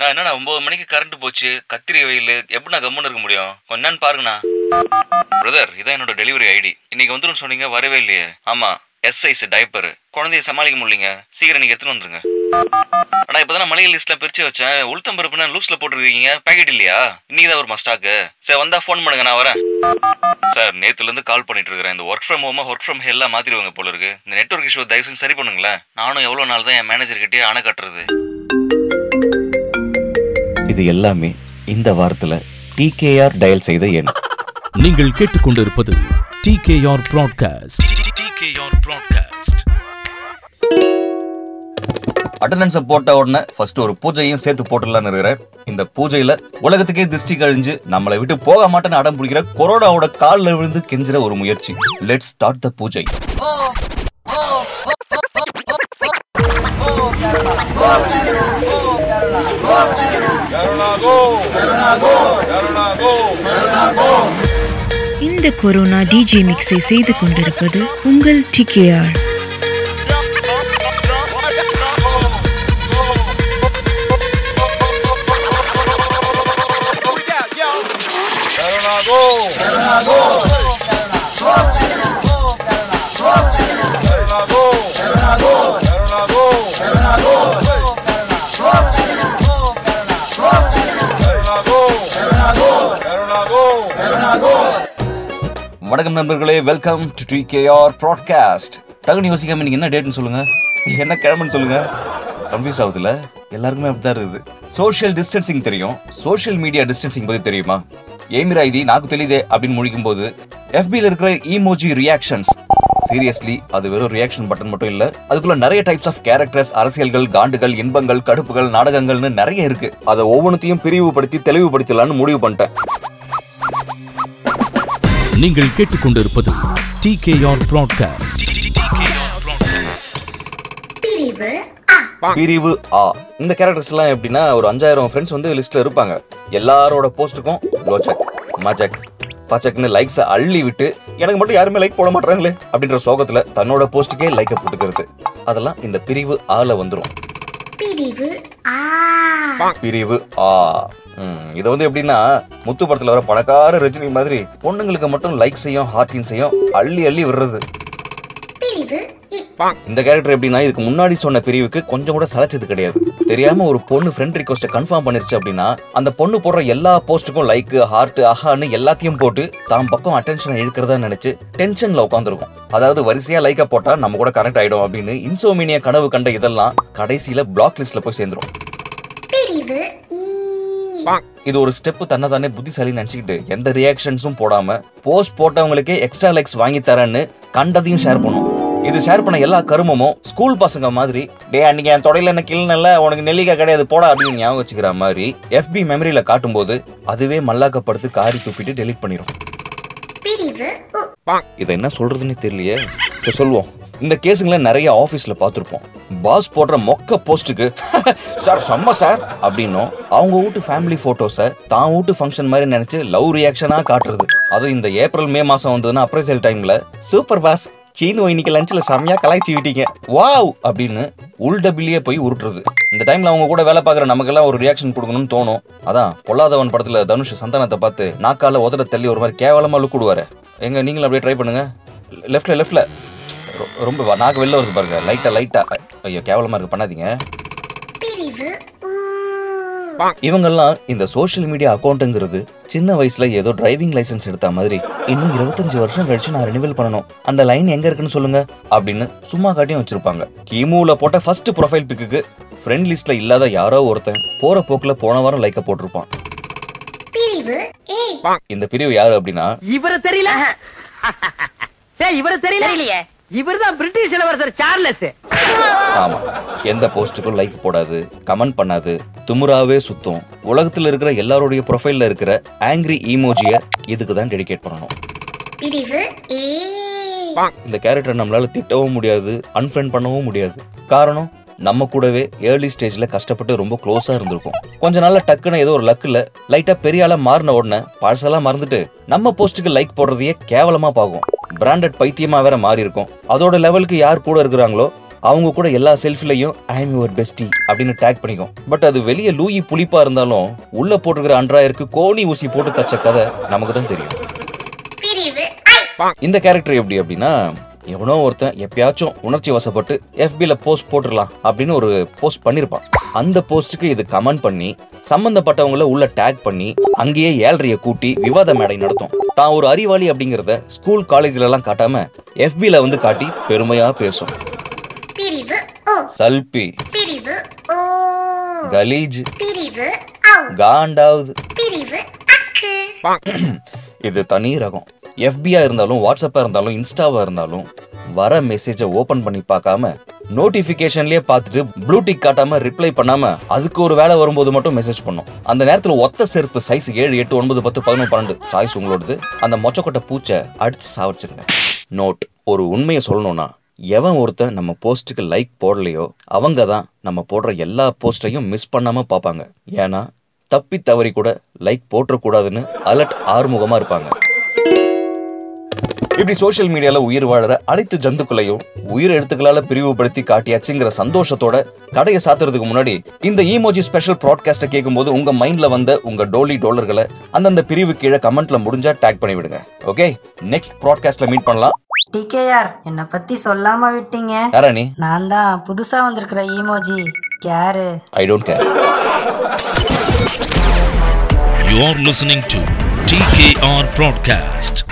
நான் என்னண்ணா ஒன்பது மணிக்கு கரண்ட் போச்சு. கத்திரி வெயில். எப்படிண்ணா கம்முன்னு இருக்க முடியும்? கொஞ்ச நேரம் பாருங்கண்ணா. பிரதர் இதான் என்னோட டெலிவரி ஐடி இன்னைக்கு வந்துடும் சொன்னீங்க வரவே இல்லையே. ஆமா எஸ் சைஸ் டைப்பர் குழந்தைய சமாளிக்க முடியலங்க. சீக்கிரம் நீங்க எடுத்துன்னு வந்துருங்க. ஆனா இப்பதான் மளிகை லிஸ்ட்ல பிரிச்சு வச்சேன். உளுத்தம் பருப்புனா லூஸ்ல போட்டுருக்கீங்க. பேக்கெட் இல்லையா? இன்னைக்கு தான் ஒரு மஸ்டாக்கு சரி வந்தா ஃபோன் பண்ணுங்க நான் வரேன். சார் நேத்துல இருந்து கால் பண்ணிட்டு இருக்கிறேன். இந்த ஒர்க் ஃப்ரம் ஹோமா ஒர்க் ஃப்ரம் ஹெல்லாம் மாத்திருவாங்க போல இருக்கு. இந்த நெட்ஒர்க் இஷ்யூ தயவு செஞ்சு சரி பண்ணுங்களேன். நானும் எவ்வளவு நாள் தான் என் மேனேஜர் கிட்டே அணை கட்டுறது. இது எல்லாமே இந்த வாரத்துல டிகேஆர் டயல் செய்த எண் நீங்கள் கேட்டுக்கொண்டிருப்பது டிகேஆர் ப்ராட்காஸ்ட் டிகேஆர் ப்ராட்காஸ்ட் அட்டண்டன்ஸை போட்ட உடனே ஃபர்ஸ்ட் ஒரு பூஜையும் சேர்த்து போட்டுடலான்னு இருக்கிறேன் இந்த பூஜையில உலகத்துக்கே திருஷ்டி கழிஞ்சு நம்மளை விட்டு போக மாட்டேன்னு அடம் பிடிக்கிற கொரோனாவோட காலில் விழுந்து கெஞ்சுற ஒரு முயற்சி லெட் ஸ்டார்ட் த பூஜை இந்த கொரோனா டிஜே மிக்ஸை செய்து கொண்டிருப்பது உங்கள் டிகேஆர் வணக்கம் நண்பர்களே வெல்கம் டு டிகேஆர் ப்ராட்காஸ்ட் டக்குனு யோசிக்காம நீங்க என்ன டேட்னு சொல்லுங்க? என்ன கிழமைன்னு சொல்லுங்க? கன்ஃபியூஸ் ஆகுதுல்ல? எல்லாருக்குமே அப்படிதான் இருக்குது. சோஷியல் டிஸ்டன்சிங் தெரியும். சோஷியல் மீடியா டிஸ்டன்சிங் பத்தி தெரியுமா? ஏமிரா இது நாக்கு தெளிதே அப்படின்னு முழிக்கும் போது எஃபியில் இருக்கிற இமோஜி ரியாக்ஷன்ஸ் சீரியஸ்லி அது வெறும் ரியாக்ஷன் பட்டன் மட்டும் இல்ல அதுக்குள்ள நிறைய டைப்ஸ் ஆஃப் கேரக்டர்ஸ் அரசியல்கள் காண்டுகள் இன்பங்கள் கடுப்புகள் நாடகங்கள்னு நிறைய இருக்கு. அதை ஒவ்வொன்றையும் பிரிவுபடுத்தி தெளிவுபடுத்தலாம்னு முடிவு பண்ணிட்டேன். நீங்கள் கேட்டுக்கொண்டிருப்பது டிகேஆர் ப்ராட்காஸ்ட் பிரிவு ஆ. இந்த கேரக்டர்ஸ் எல்லாம் எப்படின்னா ஒரு அஞ்சாயிரம் ஃப்ரெண்ட்ஸ் வந்து லிஸ்ட்ல இருப்பாங்க. எல்லாரோட போஸ்ட்டுக்கும் லோச்சக் மஜக் பச்சக்னு லைக்ஸ் அள்ளி விட்டு எனக்கு மட்டும் யாருமே லைக் போட மாட்டாங்களே அப்படின்ற சோகத்துல தன்னோட போஸ்ட்டுக்கே லைக்க போட்டுக்கிறது. அதெல்லாம் இந்த பிரிவு ஆல வந்துரும். பிரிவு ஆ. பிரிவு ஆ. இது வந்து எப்படின்னா முத்து படத்துல வர பணக்கார ரஜினி மாதிரி பொண்ணுங்களுக்கு மட்டும் லைக்ஸையும் ஹார்டின்ஸையும் அள்ளி அள்ளி விடுறது. இந்த கேரக்டர் எப்படின்னா இதுக்கு முன்னாடி சொன்ன பிரிவுக்கு கொஞ்சம் கூட சலைச்சது கிடையாது. தெரியாம ஒரு பொண்ணு ஃப்ரெண்ட் ரிக்வஸ்ட்டை கன்ஃபார்ம் பண்ணிருச்சு அப்படின்னா அந்த பொண்ணு போடுற எல்லா போஸ்ட்டுக்கும் லைக் ஹார்ட் அஹான்னு எல்லாத்தையும் போட்டு தான் பக்கம் அட்டென்ஷனை இழுக்கிறதா நினைச்சு டென்ஷன்ல உட்காந்துருக்கும் அதாவது வரிசையா லைக்க போட்டா நம்ம கூட கனெக்ட் ஆயிடும் அப்படின்னு இன்சோமினியா கனவு கண்ட இதெல்லாம் கடைசியில பிளாக் லிஸ்ட்ல போய் சேர்ந்துரும். இது ஒரு ஸ்டெப் தன்னை தானே புத்திசாலி நினைச்சுக்கிட்டு எந்த ரியாக்ஷன்ஸும் போடாம போஸ்ட் போட்டவங்களுக்கே எக்ஸ்ட்ரா லைக்ஸ் வாங்கி தரேன்னு கண்டதையும் ஷேர் பண்ணும். இது ஷேர் பண்ண எல்லா கருமமும் ஸ்கூல் பசங்க மாதிரி டே அன்னைக்கு என் தொடையில என்ன கிள்ளனல்ல உனக்கு நெல்லிக்காய் கிடையாது போடா அப்படின்னு ஞாபகம் வச்சுக்கிற மாதிரி FB மெமரியில காட்டும்போது அதுவே மல்லாக்கப்படுத்து காரி துப்பிட்டு டெலீட் பண்ணிடும் இதை என்ன சொல்றதுன்னு தெரியலையே. சரி சொல்லுவோம். இந்த கேஸுங்களை நிறைய ஆஃபீஸில் பார்த்துருப்போம். பாஸ் போடுற மொக்க போஸ்ட்டுக்கு சார் செம்ம சார் அப்படின்னும். அவங்க வீட்டு ஃபேமிலி ஃபோட்டோஸை தான் வீட்டு ஃபங்க்ஷன் மாதிரி நினச்சி லவ் ரியாக்ஷனாக காட்டுறது. அது இந்த ஏப்ரல் மே மாதம் வந்ததுன்னா அப்ரைசல் டைமில் சூப்பர் பாஸ் சீனு இன்னைக்கு லஞ்சில் செம்மையாக கலாய்ச்சி விட்டீங்க. வாவ் அப்படின்னு உள் டபிள்லியே போய் உருட்டுறது. இந்த டைமில் அவங்க கூட வேலை பார்க்குற நமக்கெல்லாம் ஒரு ரியாக்ஷன் கொடுக்கணும்னு தோணும். அதான் பொல்லாதவன் படத்தில் தனுஷ் சந்தானத்தை பார்த்து நாக்கால உதட தள்ளி ஒரு மாதிரி கேவலமாக லுக் விடுவார் எங்க நீங்களும் அப்படியே ட்ரை பண்ணுங்க. லெஃப்டில் லெஃப்டில் ரொம்ப நாக்கு வெளில வருது பாருங்க. லைட்டா லைட்டா ஐயோ கேவலமா இருக்கு. பண்ணாதீங்க. இவங்கெல்லாம் இந்த சோஷியல் மீடியா அக்கௌண்ட்டுங்கிறது சின்ன வயசுல ஏதோ டிரைவிங் லைசென்ஸ் எடுத்த மாதிரி இன்னும் இருபத்தஞ்சு வருஷம் கழிச்சு நான் ரெனிவல் பண்ணணும். அந்த லைன் எங்க இருக்குன்னு சொல்லுங்க. அப்படின்னு சும்மா காட்டியும் வச்சிருப்பாங்க. கிமுல போட்ட ஃபர்ஸ்ட் ப்ரொஃபைல் பிக்குக்கு ஃப்ரெண்ட் லிஸ்ட்ல இல்லாத யாரோ ஒருத்தன் போற போக்குல போன வாரம் லைக்க போட்டிருப்பான். இந்த பிரிவு யாரு அப்படின்னா இவரு தெரியல. ஏய் இவரு தெரியல. இல்லையே இவர்தான் பிரிட்டிஷ் இளவரசர் சார்லஸ். ஆமா. எந்த போஸ்ட்டுக்கும் லைக் போடாது கமெண்ட் பண்ணாது துமுறாவே சுத்தும். உலகத்துல இருக்கிற எல்லாருடைய ப்ரொஃபைல்ல இருக்கிற ஆங்கிரி ஈமோஜிய இதுக்கு தான் டெடிகேட் பண்ணணும். இந்த கேரக்டர் நம்மளால திட்டவும் முடியாது அன்ஃப்ரெண்ட் பண்ணவும் முடியாது. காரணம் நம்ம கூடவே ஏர்லி ஸ்டேஜ்ல கஷ்டப்பட்டு ரொம்ப க்ளோஸா இருந்திருக்கும். கொஞ்ச நாள்ல டக்குன்னு ஏதோ ஒரு லக்குல லைட்டா பெரிய ஆளா மாறின உடனே பழசெல்லாம் மறந்துட்டு நம்ம போஸ்ட்டுக்கு லைக் போடுறதையே கேவலமா பார்க்கும் பிராண்டட் பைத்தியமா வேற மாறி இருக்கும் அதோட லெவலுக்கு யார் கூட இருக்கிறாங்களோ அவங்க கூட எல்லா செல்ஃபிலையும் ஐ எம் யுவர் பெஸ்டி அப்படின்னு டேக் பண்ணிக்கும். பட் அது வெளியே லூயி புளிப்பா இருந்தாலும் உள்ள போட்டிருக்கிற அன்றாயிருக்கு கோணி ஊசி போட்டு தச்ச கதை நமக்கு தான் தெரியும் இந்த கேரக்டர் எப்படி அப்படின்னா எவனோ ஒருத்தன் எப்பயாச்சும் உணர்ச்சி வசப்பட்டு FB ல போஸ்ட் போட்டுடலாம் அப்படின்னு ஒரு போஸ்ட் பண்ணிருப்பான். அந்த போஸ்ட்டுக்கு இது கமெண்ட் பண்ணி சம்பந்தப்பட்டவங்கள உள்ள டேக் பண்ணி அங்கேயே ஏழ்றைய கூட்டி விவாத மேடை நடத்தும். தான் ஒரு அறிவாளி அப்படிங்கிறத ஸ்கூல் காலேஜ்ல எல்லாம் காட்டாம வந்து காட்டி பெருமையா பேசும். சல்பி. கலீஜ். காண்டாவுது. இது தனி ரகம். எஃபியா இருந்தாலும் வாட்ஸ்அப்பாக இருந்தாலும் இன்ஸ்டாவாக இருந்தாலும் வர மெசேஜை ஓபன் பண்ணி பார்க்காம நோட்டிபிகேஷன்லயே பார்த்துட்டு ப்ளூடிக் காட்டாம ரிப்ளை பண்ணாம அதுக்கு ஒரு வேலை வரும்போது மட்டும் மெசேஜ் பண்ணும். அந்த நேரத்தில் ஒத்த செருப்பு சைஸ் ஏழு எட்டு ஒன்பது பத்து பதினொன்று பன்னெண்டு சாய்ஸ் உங்களோடது. அந்த மொச்சக்கொட்டை பூச்சை அடிச்சு சாவச்சிருங்க. நோட் ஒரு உண்மையை சொல்லணும்னா எவன் ஒருத்தன் நம்ம போஸ்ட்டுக்கு லைக் போடலையோ அவங்க தான் நம்ம போடுற எல்லா போஸ்ட்டையும் மிஸ் பண்ணாமல் பார்ப்பாங்க. ஏன்னா தப்பி தவறி கூட லைக் போட்டுறக்கூடாதுன்னு அலர்ட் ஆறுமுகமாக இருப்பாங்க. இப்படி சோஷியல் மீடியால உயிர் வாழற அனைத்து ஜந்துக்களையும் உயிர் எழுத்துக்களால பிரிவுபடுத்தி காட்டியாச்சுங்கிற சந்தோஷத்தோட கடையை சாத்துறதுக்கு முன்னாடி இந்த ஈமோஜி ஸ்பெஷல் ப்ராட்காஸ்ட்டை கேட்கும்போது உங்க மைண்ட்ல வந்த உங்க டோலி டாலர்களை அந்தந்த பிரிவு கீழே கமெண்ட்ல முடிஞ்சா டேக் பண்ணி விடுங்க ஓகே நெக்ஸ்ட் ப்ராட்காஸ்ட்ல மீட் பண்ணலாம். டிகேஆர் என்னை பத்தி சொல்லாம விட்டீங்க. யாரா நீ? நான் தான் புதுசா வந்திருக்கிற ஈமோஜி யாரு? I don't care You are listening to TKR Broadcast.